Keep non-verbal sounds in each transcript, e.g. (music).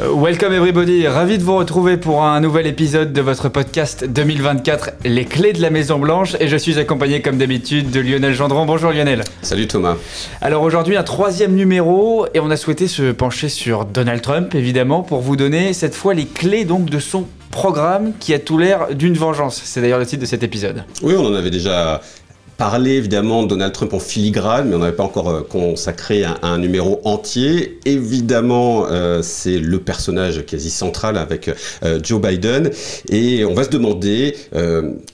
Euh, welcome everybody, ravi de vous retrouver pour un nouvel épisode de votre podcast 2024 Les clés de la Maison Blanche et je suis accompagné comme d'habitude de Lionel Gendron. Bonjour Lionel. Salut Thomas. Alors aujourd'hui un troisième numéro et on a souhaité se pencher sur Donald Trump évidemment pour vous donner cette fois les clés donc de son programme qui a tout l'air d'une vengeance. C'est d'ailleurs le titre de cet épisode. Oui, on en avait déjà parler évidemment de Donald Trump en filigrane, mais on n'avait pas encore euh, consacré un, numéro entier. Évidemment, euh, c'est le personnage quasi central avec euh, Joe Biden. Et on va se demander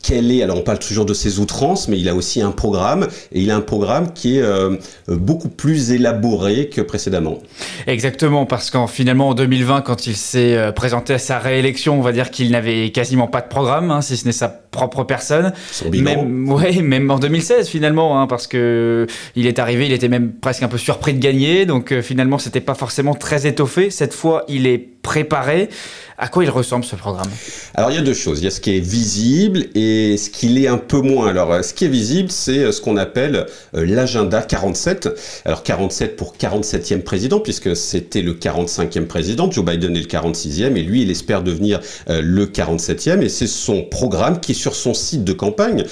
quel est, alors on parle toujours de ses outrances, mais il a aussi un programme, et il a un programme qui est beaucoup plus élaboré que précédemment. Exactement, parce qu'en finalement en 2020, quand il s'est présenté à sa réélection, on va dire qu'il n'avait quasiment pas de programme, hein, si ce n'est sa propre personne. Son bilan. Même, ouais, même en 2020, 2016 finalement, hein, parce que il est arrivé, il était même presque un peu surpris de gagner, donc euh, finalement c'était pas forcément très étoffé. Cette fois, il est préparé. À quoi il ressemble ce programme? Alors il y a deux choses. Il y a ce qui est visible et ce qui l'est un peu moins. Alors euh, ce qui est visible, c'est euh, ce qu'on appelle l'agenda 47. Alors 47 pour 47e président, puisque c'était le 45e président. Joe Biden est le 46e et lui, il espère devenir le 47e. Et c'est son programme qui est sur son site de campagne,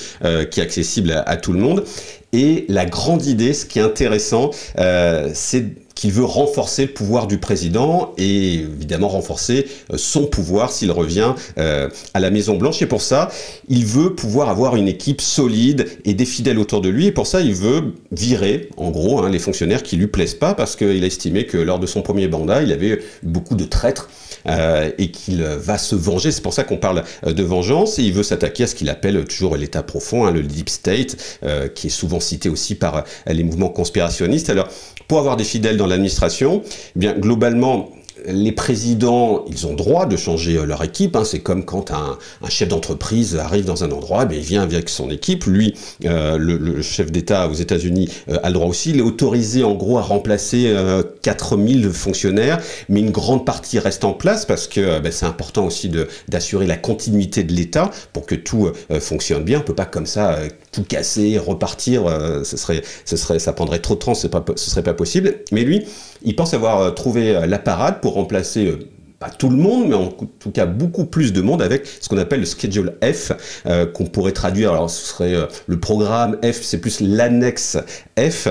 qui est accessible à, tout le monde. Et la grande idée, ce qui est intéressant, euh, c'est qu'il veut renforcer le pouvoir du président et évidemment renforcer euh, son pouvoir s'il revient euh, à la Maison Blanche. Et pour ça, il veut pouvoir avoir une équipe solide et des fidèles autour de lui. Et pour ça, il veut virer, en gros, hein, les fonctionnaires qui lui plaisent pas parce qu'il a estimé que lors de son premier mandat, il avait beaucoup de traîtres euh, et qu'il va se venger. C'est pour ça qu'on parle de vengeance et il veut s'attaquer à ce qu'il appelle toujours l'État profond, hein, le deep state, qui est souvent cité aussi par les mouvements conspirationnistes. Alors, pour avoir des fidèles dans l'administration, eh bien globalement, les présidents, ils ont droit de changer euh, leur équipe. Hein. C'est comme quand un, chef d'entreprise arrive dans un endroit, ben, il vient avec son équipe. Lui, euh, le, chef d'État aux États-Unis euh, a le droit aussi. Il est autorisé en gros à remplacer 4000 fonctionnaires, mais une grande partie reste en place parce que ben, c'est important aussi d'assurer la continuité de l'État pour que tout fonctionne bien. On peut pas comme ça tout casser, repartir. ce serait, ce serait, ça prendrait trop de temps. Ce serait pas possible. Mais lui, il pense avoir trouvé la parade pour remplacer euh, pas tout le monde, mais en tout cas beaucoup plus de monde avec ce qu'on appelle le schedule F, euh, qu'on pourrait traduire, alors ce serait euh, le programme F, c'est plus l'annexe F,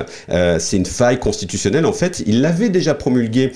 c'est une faille constitutionnelle en fait, il l'avait déjà promulgué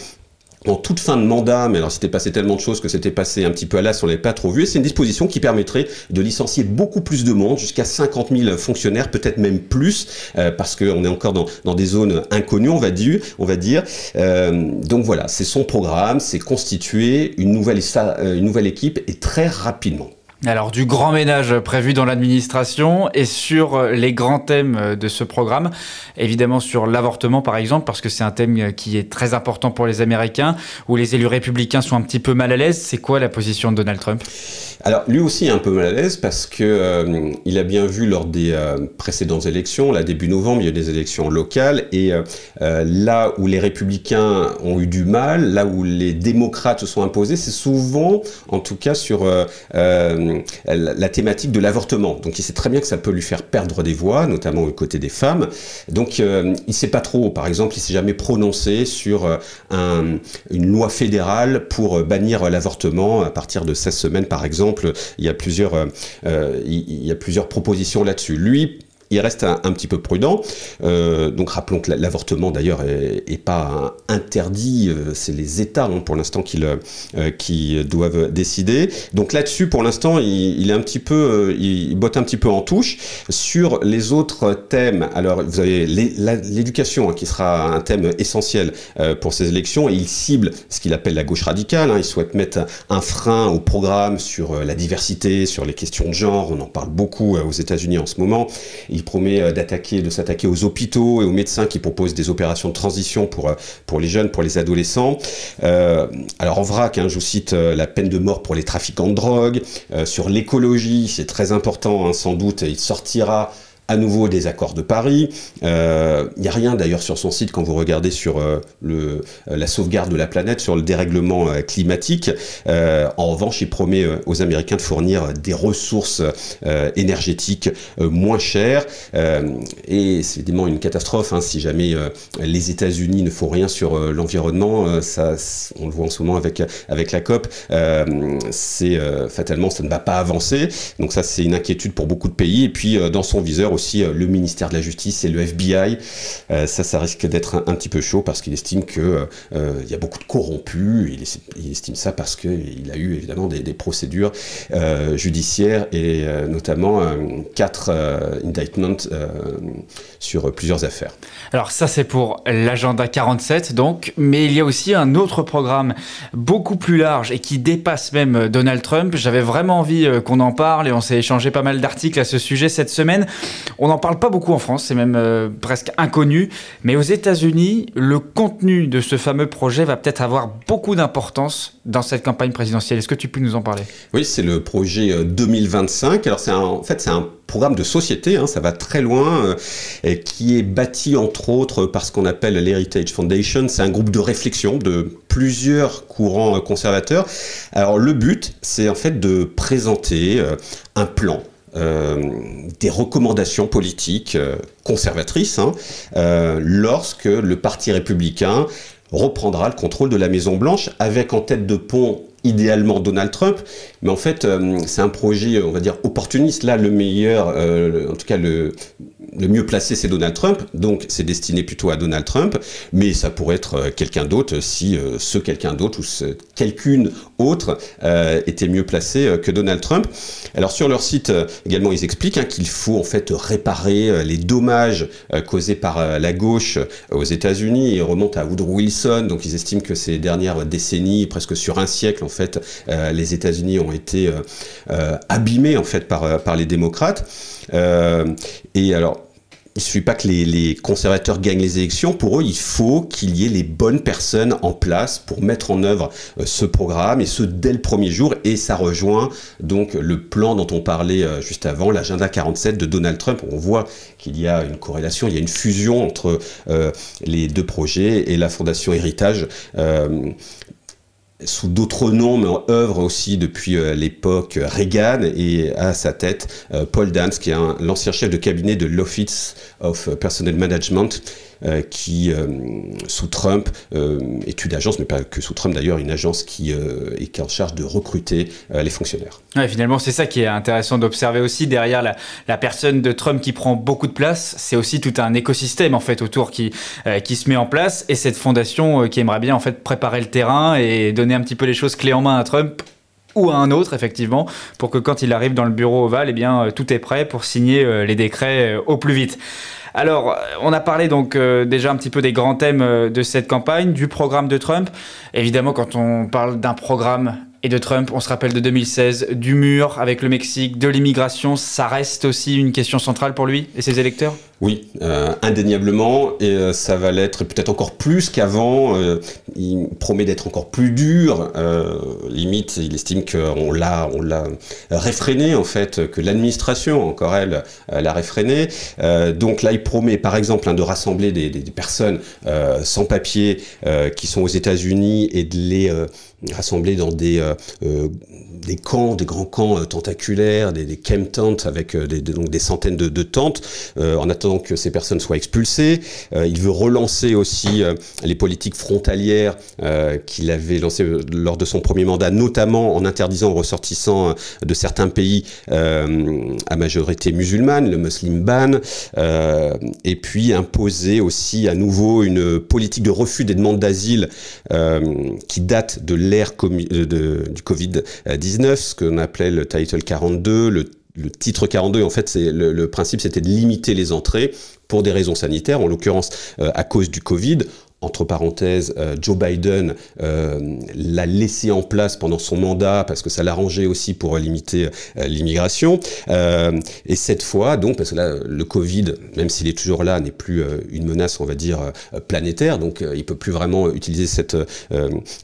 en toute fin de mandat, mais alors c'était passé tellement de choses que c'était passé un petit peu à l'as, on l'avait pas trop vu, et c'est une disposition qui permettrait de licencier beaucoup plus de monde, jusqu'à 50 000 fonctionnaires, peut-être même plus, euh, parce qu'on est encore dans, des zones inconnues, on va dire. Euh, donc voilà, c'est son programme, c'est constituer une nouvelle, euh, une nouvelle équipe, et très rapidement. Alors du grand ménage prévu dans l'administration et sur les grands thèmes de ce programme, évidemment sur l'avortement par exemple, parce que c'est un thème qui est très important pour les Américains, où les élus républicains sont un petit peu mal à l'aise. C'est quoi la position de Donald Trump? Alors lui aussi est un peu mal à l'aise parce que euh, il a bien vu lors des euh, précédentes élections, là début novembre, il y a eu des élections locales et euh, là où les républicains ont eu du mal, là où les démocrates se sont imposés, c'est souvent, en tout cas sur la thématique de l'avortement. Donc il sait très bien que ça peut lui faire perdre des voix, notamment au côté des femmes. Donc euh, il sait pas trop, par exemple, il s'est jamais prononcé sur un, une loi fédérale pour bannir l'avortement à partir de 16 semaines, par exemple. Il y a plusieurs, il y a plusieurs propositions là-dessus. Lui, il reste un, petit peu prudent. Euh, donc rappelons que l'avortement d'ailleurs est, pas interdit, euh, c'est les États hein, pour l'instant qui, euh, qui doivent décider. Donc là-dessus, pour l'instant, il, est un petit peu, il botte un petit peu en touche. Sur les autres thèmes, alors vous avez l'éducation hein, qui sera un thème essentiel pour ces élections il cible ce qu'il appelle la gauche radicale. Hein. il souhaite mettre un frein au programme sur la diversité, sur les questions de genre. On en parle beaucoup aux États-Unis en ce moment. Il promet euh, d'attaquer, de s'attaquer aux hôpitaux et aux médecins qui proposent des opérations de transition pour, euh, les jeunes, pour les adolescents. Euh, alors en vrac, hein, je vous cite la peine de mort pour les trafiquants de drogue. sur l'écologie, c'est très important, hein, sans doute, il sortira à nouveau des accords de Paris. Il n'y a rien d'ailleurs sur son site quand vous regardez sur le, la sauvegarde de la planète, sur le dérèglement climatique. en revanche, il promet aux Américains de fournir des ressources énergétiques moins chères. et c'est évidemment une catastrophe hein, si jamais les États-Unis ne font rien sur l'environnement. ça, on le voit en ce moment avec, avec la COP. c'est fatalement, ça ne va pas avancer. Donc ça, c'est une inquiétude pour beaucoup de pays. Et puis, dans son viseur, aussi euh, le ministère de la Justice et le FBI. Euh, ça, ça risque d'être un, petit peu chaud parce qu'il estime qu'il euh, il y a beaucoup de corrompus. Il, estime ça parce qu'il a eu évidemment des, procédures judiciaires et notamment quatre indictments sur plusieurs affaires. Alors ça, c'est pour l'agenda 47, donc. Mais il y a aussi un autre programme beaucoup plus large et qui dépasse même Donald Trump. J'avais vraiment envie qu'on en parle et on s'est échangé pas mal d'articles à ce sujet cette semaine. On n'en parle pas beaucoup en France, c'est même euh, presque inconnu, mais aux États-Unis, le contenu de ce fameux projet va peut-être avoir beaucoup d'importance dans cette campagne présidentielle. Est-ce que tu peux nous en parler? Oui, c'est le projet 2025. Euh, Alors en fait c'est un programme de société, hein, ça va très loin, euh, qui est bâti entre autres par ce qu'on appelle l'Heritage Foundation. C'est un groupe de réflexion de plusieurs courants conservateurs. Alors le but, c'est en fait de présenter un plan des recommandations politiques euh, conservatrices hein, euh, lorsque le Parti républicain reprendra le contrôle de la Maison Blanche avec en tête de pont idéalement Donald Trump, mais en fait c'est un projet on va dire opportuniste. Là le meilleur, en tout cas le, le mieux placé, c'est Donald Trump, donc c'est destiné plutôt à Donald Trump, mais ça pourrait être euh, quelqu'un d'autre si euh, ce quelqu'un d'autre ou quelqu'une autre euh, était mieux placé que Donald Trump. Alors sur leur site également, ils expliquent hein, qu'il faut en fait réparer les dommages causés par la gauche aux États-Unis. Ils remontent à Woodrow Wilson, donc ils estiment que ces dernières décennies, presque sur un siècle en fait, les États-Unis ont été abîmés en fait par, par les démocrates. et alors il suffit pas que les, conservateurs gagnent les élections. Pour eux, il faut qu'il y ait les bonnes personnes en place pour mettre en œuvre euh, ce programme et ce dès le premier jour. Et ça rejoint donc le plan dont on parlait euh, juste avant, l'agenda 47 de Donald Trump. On voit qu'il y a une corrélation, il y a une fusion entre euh, les deux projets et la Fondation Héritage sous d'autres noms, mais œuvre aussi depuis euh, l'époque Reagan et à sa tête euh, Paul Dance, qui est l'ancien chef de cabinet de l'Office of Personnel Management, euh, qui, euh, sous Trump, euh, est une agence, mais pas que sous Trump d'ailleurs, une agence qui est en charge de recruter les fonctionnaires. Ouais, finalement, c'est ça qui est intéressant d'observer aussi. Derrière la, personne de Trump qui prend beaucoup de place, c'est aussi tout un écosystème en fait autour qui, qui se met en place et cette fondation qui aimerait bien en fait préparer le terrain et donner un petit peu les choses clés en main à Trump ou à un autre, effectivement, pour que quand il arrive dans le bureau ovale, eh bien, tout est prêt pour signer les décrets au plus vite. Alors, on a parlé donc euh, déjà un petit peu des grands thèmes euh, de cette campagne, du programme de Trump. Évidemment, quand on parle d'un programme et de Trump, on se rappelle de 2016, du mur avec le Mexique, de l'immigration, ça reste aussi une question centrale pour lui et ses électeurs? Oui, euh, indéniablement, et euh, ça va l'être peut-être encore plus qu'avant. Euh, il promet d'être encore plus dur. limite, il estime qu'on l'a, on l'a réfréné en fait, que l'administration, encore elle, l'a réfréné. donc là, il promet, par exemple, hein, de rassembler des, des personnes sans papier qui sont aux États-Unis et de les rassembler dans des des camps, des grands camps euh, tentaculaires, des, des avec euh, des, donc des centaines de, de tentes, euh, en attendant que ces personnes soient expulsées. il veut relancer aussi les politiques frontalières qu'il avait lancées lors de son premier mandat, notamment en interdisant aux ressortissants de certains pays à majorité musulmane, le Muslim ban, et puis imposer aussi à nouveau une politique de refus des demandes d'asile qui date de l'ère du Covid-19 ce qu'on appelait le title 42, le, titre 42, en fait, c'est le, principe, c'était de limiter les entrées pour des raisons sanitaires, en l'occurrence euh, à cause du Covid, entre parenthèses, Joe Biden l'a laissé en place pendant son mandat parce que ça l'arrangeait aussi pour limiter l'immigration. et cette fois, donc, parce que là, le Covid, même s'il est toujours là, n'est plus une menace, on va dire, planétaire, donc il peut plus vraiment utiliser cette,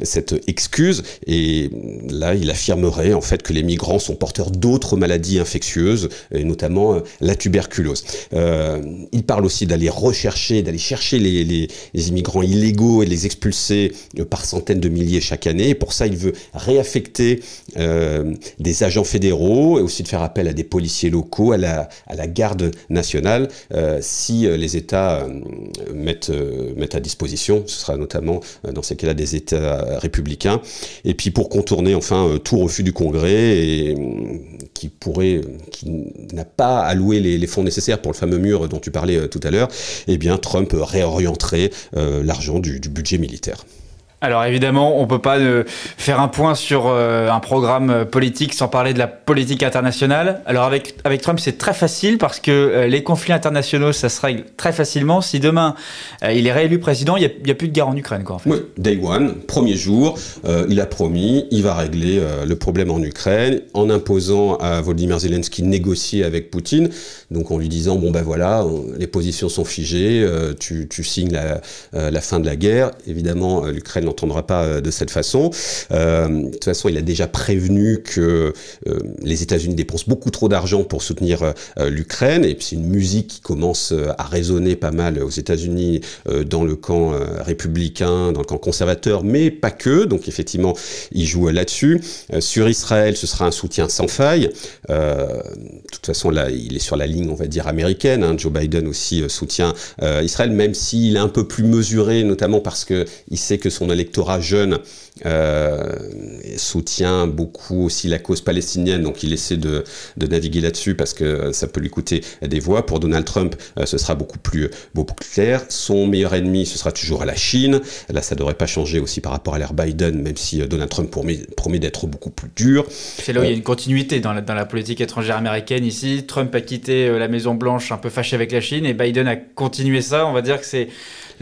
cette excuse. Et là, il affirmerait en fait que les migrants sont porteurs d'autres maladies infectieuses, et notamment la tuberculose. il parle aussi d'aller rechercher, d'aller chercher les, les, immigrants illégaux et les expulser euh, par centaines de milliers chaque année. Pour ça, il veut réaffecter euh, des agents fédéraux et aussi de faire appel à des policiers locaux, à la, à la garde nationale, euh, si les États mettent, mettent à disposition. Ce sera notamment dans ces cas-là des États républicains. Et puis pour contourner enfin tout refus du Congrès et qui pourrait, qui n'a pas alloué les, les fonds nécessaires pour le fameux mur dont tu parlais tout à l'heure, eh bien Trump réorienterait euh, du budget militaire. Alors évidemment, on peut pas euh, faire un point sur euh, un programme euh, politique sans parler de la politique internationale. Alors avec, avec Trump, c'est très facile parce que les conflits internationaux, ça se règle très facilement. Si demain il est réélu président, il n'y a, plus de guerre en Ukraine. Oui, day one, premier jour, il a promis, il va régler le problème en Ukraine en imposant à Volodymyr Zelensky de négocier avec Poutine. Donc en lui disant, bon ben voilà, les positions sont figées, tu, tu signes la, la fin de la guerre. Évidemment, l'Ukraine n'entendra pas euh, de cette façon. Euh, de toute façon, il a déjà prévenu que euh, les États-Unis dépensent beaucoup trop d'argent pour soutenir l'Ukraine. Et puis c'est une musique qui commence à résonner pas mal aux États-Unis dans le camp républicain, dans le camp conservateur, mais pas que. Donc effectivement, il joue là-dessus. sur Israël, ce sera un soutien sans faille. de toute façon, là, il est sur la ligne, on va dire, américaine. Hein. Joe Biden aussi soutient Israël, même s'il est un peu plus mesuré, notamment parce que il sait que son électorat jeune euh, soutient beaucoup aussi la cause palestinienne, donc il essaie de, de naviguer là-dessus parce que ça peut lui coûter des voix. Pour Donald Trump, euh, ce sera beaucoup plus, beaucoup plus clair. Son meilleur ennemi, ce sera toujours la Chine. Là, ça ne devrait pas changer aussi par rapport à l'ère Biden, même si euh, Donald Trump promet, promet d'être beaucoup plus dur. C'est là où il y a une continuité dans la, dans la politique étrangère américaine ici. Trump a quitté la Maison Blanche un peu fâché avec la Chine et Biden a continué ça. On va dire que c'est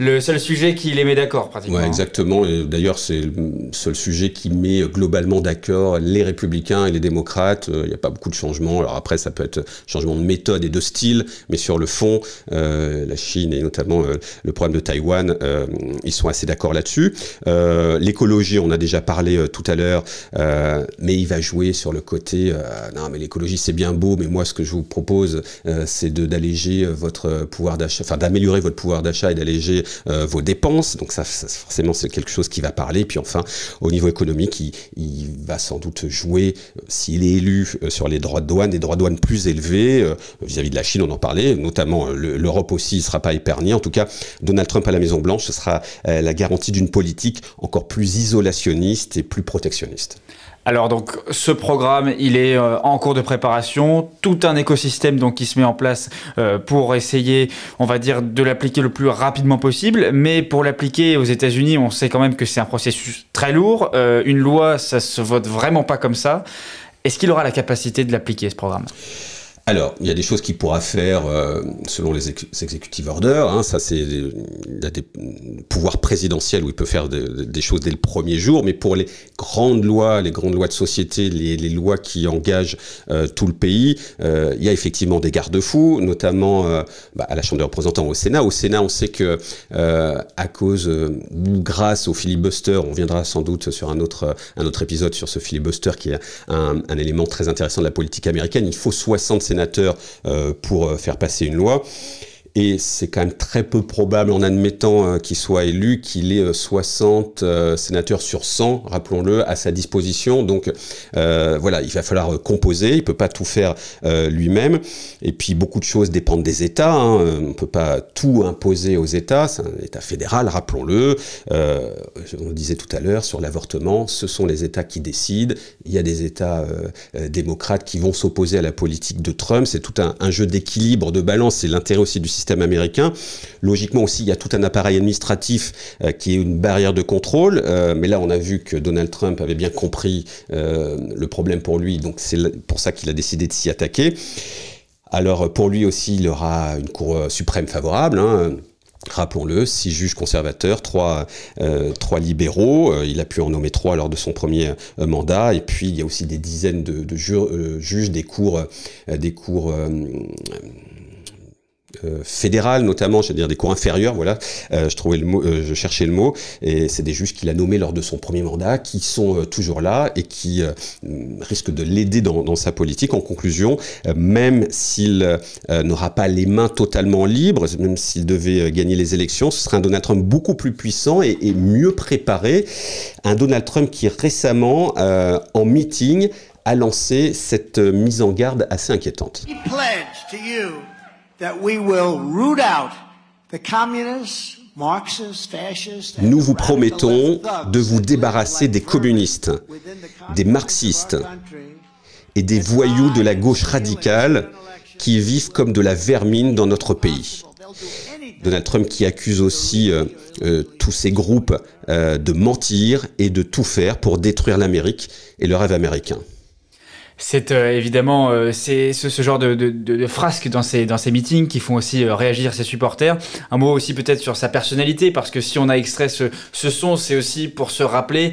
le seul sujet qui les met d'accord, pratiquement. Ouais, exactement. Et d'ailleurs, c'est le seul sujet qui met globalement d'accord les républicains et les démocrates. Il n'y a pas beaucoup de changements. Alors après, ça peut être changement de méthode et de style, mais sur le fond, euh, la Chine et notamment euh, le problème de Taïwan, euh, ils sont assez d'accord là-dessus. Euh, l'écologie, on a déjà parlé euh, tout à l'heure, mais il va jouer sur le côté non, mais l'écologie c'est bien beau, mais moi ce que je vous propose, c'est d'alléger votre pouvoir d'achat, enfin d'améliorer votre pouvoir d'achat et d'alléger euh, vos dépenses. Donc ça, ça forcément, c'est quelque chose qui va parler. Puis enfin, au niveau économique, il, il va sans doute jouer, euh, s'il est élu, euh, sur les droits de douane, des droits de douane plus élevés vis-à-vis -vis de la Chine, on en parlait, notamment l'Europe aussi ne sera pas épargnée. En tout cas, Donald Trump à la Maison Blanche, ce sera la garantie d'une politique encore plus isolationniste et plus protectionniste. Alors donc ce programme, il est euh, en cours de préparation, tout un écosystème donc qui se met en place euh, pour essayer, on va dire, de l'appliquer le plus rapidement possible. Mais pour l'appliquer aux États-Unis, on sait quand même que c'est un processus très lourd. Euh, une loi, ça se vote vraiment pas comme ça. Est-ce qu'il aura la capacité de l'appliquer ce programme? Alors, il y a des choses qu'il pourra faire euh, selon les ex executive orders. Hein, ça, c'est des pouvoirs présidentiels où il peut faire de, des choses dès le premier jour. Mais pour les grandes lois, les grandes lois de société, les, lois qui engagent euh, tout le pays, euh, il y a effectivement des garde-fous, notamment bah, à la Chambre des représentants, au Sénat. Au Sénat, on sait que à cause ou grâce au filibuster, on viendra sans doute sur un autre un autre épisode sur ce filibuster qui est un, un élément très intéressant de la politique américaine. Il faut 60 sénateurs euh, pour euh, faire passer une loi. Et c'est quand même très peu probable, en admettant euh, qu'il soit élu, qu'il ait 60 sénateurs sur 100, rappelons-le, à sa disposition. Donc euh, voilà, il va falloir composer, il peut pas tout faire euh, lui-même. Et puis beaucoup de choses dépendent des États. Hein. On peut pas tout imposer aux États. C'est un État fédéral, rappelons-le. on disait tout à l'heure sur l'avortement, ce sont les États qui décident. Il y a des États démocrates qui vont s'opposer à la politique de Trump. C'est tout un, un jeu d'équilibre, de balance. C'est l'intérêt aussi du système système américain. Logiquement aussi, il y a tout un appareil administratif euh, qui est une barrière de contrôle. Euh, mais là, on a vu que Donald Trump avait bien compris euh, le problème pour lui, donc c'est pour ça qu'il a décidé de s'y attaquer. Alors pour lui aussi, il aura une cour suprême favorable. Hein. Rappelons-le, six juges conservateurs, trois, libéraux. Il a pu en nommer trois lors de son premier mandat. Et puis, il y a aussi des dizaines de, de juges des cours, des cours euh, fédérales, notamment, je veux dire des cours inférieurs, voilà, euh, je trouvais le mot, euh, je cherchais le mot, et c'est des juges qu'il a nommés lors de son premier mandat, qui sont toujours là et qui risquent de l'aider dans, sa politique. En conclusion, même s'il n'aura pas les mains totalement libres, même s'il devait gagner les élections, ce serait un Donald Trump beaucoup plus puissant et mieux préparé, un Donald Trump qui récemment, en meeting, a lancé cette mise en garde assez inquiétante. Nous vous promettons de vous débarrasser des communistes, des marxistes et des voyous de la gauche radicale qui vivent comme de la vermine dans notre pays. Donald Trump qui accuse aussi euh, euh, tous ces groupes euh, de mentir et de tout faire pour détruire l'Amérique et le rêve américain. C'est euh, évidemment euh, c'est ce, genre de, de, de, frasques dans ces, dans ces meetings qui font aussi euh, réagir ses supporters. Un mot aussi peut-être sur sa personnalité, parce que si on a extrait ce, ce son, c'est aussi pour se rappeler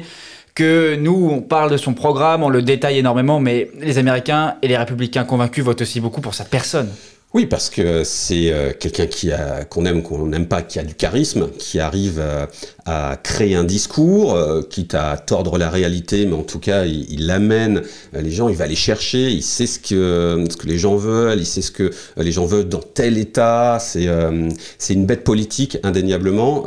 que nous, on parle de son programme, on le détaille énormément, mais les Américains et les républicains convaincus votent aussi beaucoup pour sa personne. Oui, parce que c'est euh, quelqu'un qui a qu'on aime qu'on n'aime pas, qui a du charisme, qui arrive euh, à, créer un discours, euh, quitte à tordre la réalité, mais en tout cas, il, il amène les gens, il va les chercher, il sait ce que ce que les gens veulent, il sait ce que les gens veulent dans tel état. C'est c'est une bête politique indéniablement.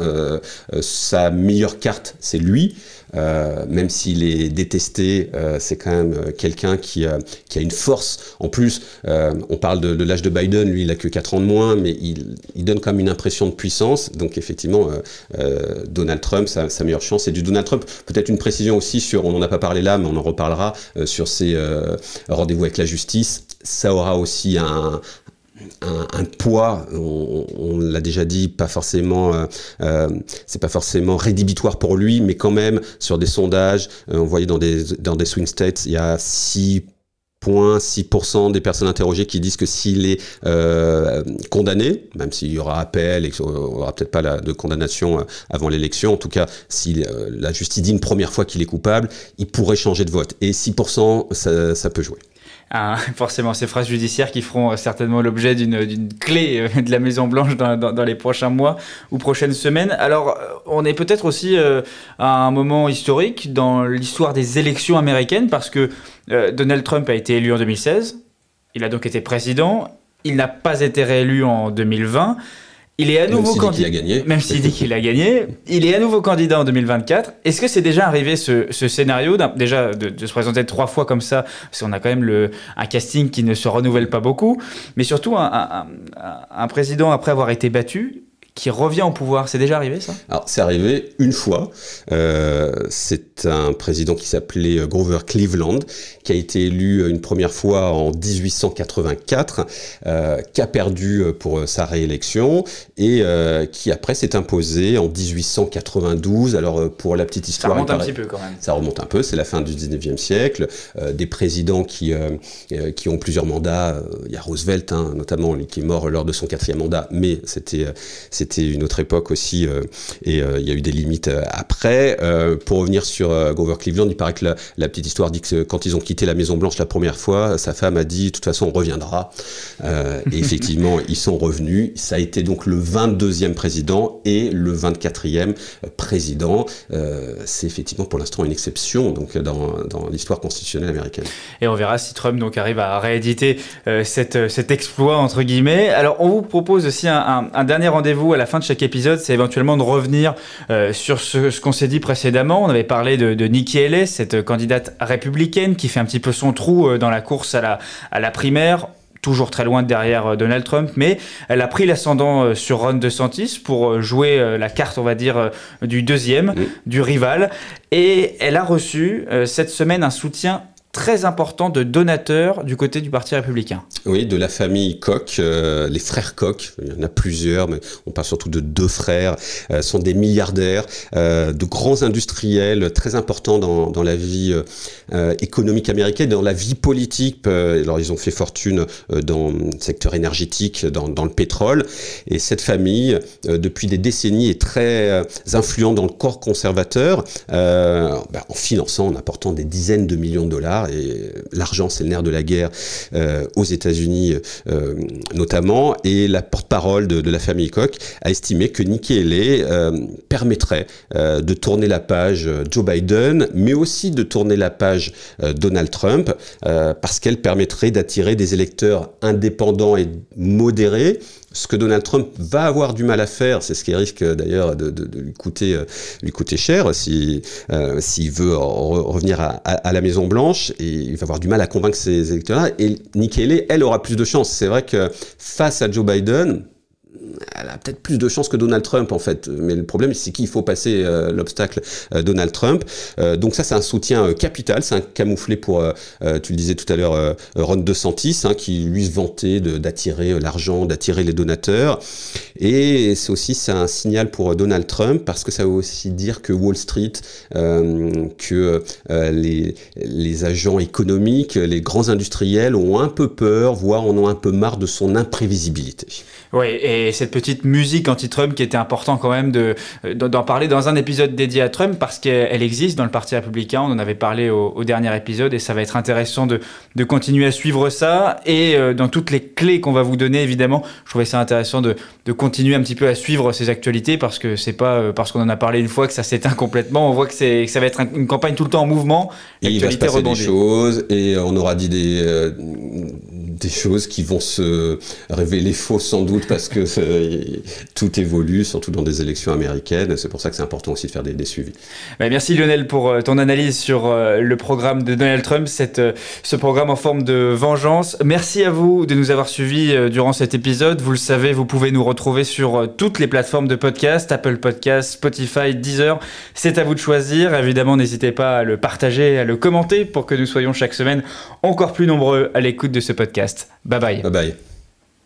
sa meilleure carte, c'est lui. Euh, même s'il est détesté, euh, c'est quand même euh, quelqu'un qui, a une force. En plus, on parle de, l'âge de Biden, lui il a que 4 ans de moins, mais il, il donne quand même une impression de puissance. Donc effectivement, Donald Trump, sa, sa, meilleure chance, c'est du Donald Trump. Peut-être une précision aussi sur, on n'en a pas parlé là, mais on en reparlera, sur ses rendez-vous avec la justice. Ça aura aussi un, un, poids, on, l'a déjà dit, pas forcément, euh, euh, c'est pas forcément rédhibitoire pour lui, mais quand même sur des sondages, euh, on voyait dans des dans des swing states, il y a 6 6% des personnes interrogées qui disent que s'il est condamné, même s'il y aura appel et qu'il n'y aura peut-être pas de condamnation avant l'élection, en tout cas, si la justice dit une première fois qu'il est coupable, il pourrait changer de vote. Et 6%, ça, ça peut jouer. Ah, (laughs) forcément ces phrases judiciaires qui feront certainement l'objet d'une clé euh, (laughs) de la Maison Blanche dans, dans, les prochains mois ou prochaines semaines. Alors, euh, on est peut-être aussi euh, à un moment historique dans l'histoire des élections américaines parce que Donald Trump a été élu en 2016, il a donc été président, il n'a pas été réélu en 2020. Il est à nouveau candidat. Même s'il dit qu'il a gagné, il est à nouveau candidat en 2024. Est-ce que c'est déjà arrivé ce, scénario déjà de, se présenter trois fois comme ça, parce qu'on a quand même le, un casting qui ne se renouvelle pas beaucoup, mais surtout un, un président après avoir été battu qui revient au pouvoir. C'est déjà arrivé ça? Alors c'est arrivé une fois. Euh, c'est un président qui s'appelait euh, Grover Cleveland, qui a été élu une première fois en 1884, euh, qui a perdu euh, pour sa réélection et euh, qui après s'est imposé en 1892. Alors pour la petite histoire, ça remonte un petit peu quand même. Ça remonte un peu. C'est la fin du 19e siècle. des présidents qui qui ont plusieurs mandats. Il y a Roosevelt, hein, notamment, qui est mort lors de son quatrième mandat, mais c'était c'était une autre époque aussi, euh, et euh, il y a eu des limites euh, après. pour revenir sur Grover Cleveland, il paraît que la, petite histoire dit que quand ils ont quitté la Maison Blanche la première fois, sa femme a dit de toute façon on reviendra. et (laughs) effectivement, ils sont revenus. Ça a été donc le 22e président et le 24e président. C'est effectivement pour l'instant une exception donc dans, dans l'histoire constitutionnelle américaine. Et on verra si Trump donc arrive à rééditer cette, cet exploit entre guillemets. Alors on vous propose aussi un, un dernier rendez-vous à la fin de chaque épisode, c'est éventuellement de revenir euh, sur ce, qu'on s'est dit précédemment. On avait parlé de, de Nikki Haley, cette candidate républicaine qui fait un petit peu son trou euh, dans la course à la, à la primaire toujours très loin derrière euh, Donald Trump, mais elle a pris l'ascendant sur Ron DeSantis pour jouer la carte, on va dire, du deuxième, du rival, et elle a reçu cette semaine un soutien très important de donateurs du côté du Parti républicain. Oui, de la famille Koch, euh, les frères Koch, il y en a plusieurs, mais on parle surtout de deux frères, euh, sont des milliardaires, euh, de grands industriels très importants dans, dans la vie économique américaine, dans la vie politique. alors ils ont fait fortune dans le secteur énergétique, dans, dans, le pétrole, et cette famille, depuis des décennies, est très influente dans le corps conservateur, bah, en finançant, en apportant des dizaines de millions de dollars et l'argent c'est le nerf de la guerre euh, aux États-Unis euh, notamment, et la porte-parole de, la famille Koch a estimé que Nikki Haley euh, permettrait de tourner la page Joe Biden, mais aussi de tourner la page Donald Trump, parce qu'elle permettrait d'attirer des électeurs indépendants et modérés ce que Donald Trump va avoir du mal à faire, c'est ce qui risque d'ailleurs de, lui coûter euh, lui coûter cher si euh, s'il veut revenir à, la Maison Blanche et il va avoir du mal à convaincre ses électeurs. Et Nikki Haley, elle aura plus de chance. C'est vrai que face à Joe Biden, elle a peut-être plus de chances que Donald Trump en fait. Mais le problème, c'est qu'il faut passer euh, l'obstacle euh, Donald Trump. Euh, donc ça, c'est un soutien capital, c'est un camouflé pour, tu le disais tout à l'heure, Ron DeSantis, hein, qui lui se vantait d'attirer l'argent, d'attirer les donateurs. Et c'est aussi c'est un signal pour Donald Trump parce que ça veut aussi dire que Wall Street, que les, les agents économiques, les grands industriels ont un peu peur, voire en ont un peu marre de son imprévisibilité. Oui, et cette petite musique anti-Trump qui était important quand même de, d'en parler dans un épisode dédié à Trump parce qu'elle existe dans le Parti républicain. On en avait parlé au, dernier épisode et ça va être intéressant de, de continuer à suivre ça. Et euh, dans toutes les clés qu'on va vous donner, évidemment, je trouvais ça intéressant de, de continuer un petit peu à suivre ces actualités parce que c'est pas euh, parce qu'on en a parlé une fois que ça s'éteint complètement. On voit que, c'est, que ça va être une campagne tout le temps en mouvement. Et il va se passer des choses et on aura dit des, euh, des choses qui vont se révéler fausses sans doute parce que tout évolue, surtout dans des élections américaines. C'est pour ça que c'est important aussi de faire des, suivis. Bah, merci Lionel pour euh, ton analyse sur euh, le programme de Donald Trump, cette, euh, ce programme en forme de vengeance. Merci à vous de nous avoir suivis durant cet épisode. Vous le savez, vous pouvez nous retrouver sur toutes les plateformes de podcast, Apple Podcast, Spotify, Deezer. C'est à vous de choisir. Évidemment, n'hésitez pas à le partager, à le commenter pour que nous soyons chaque semaine encore plus nombreux à l'écoute de ce Bye bye.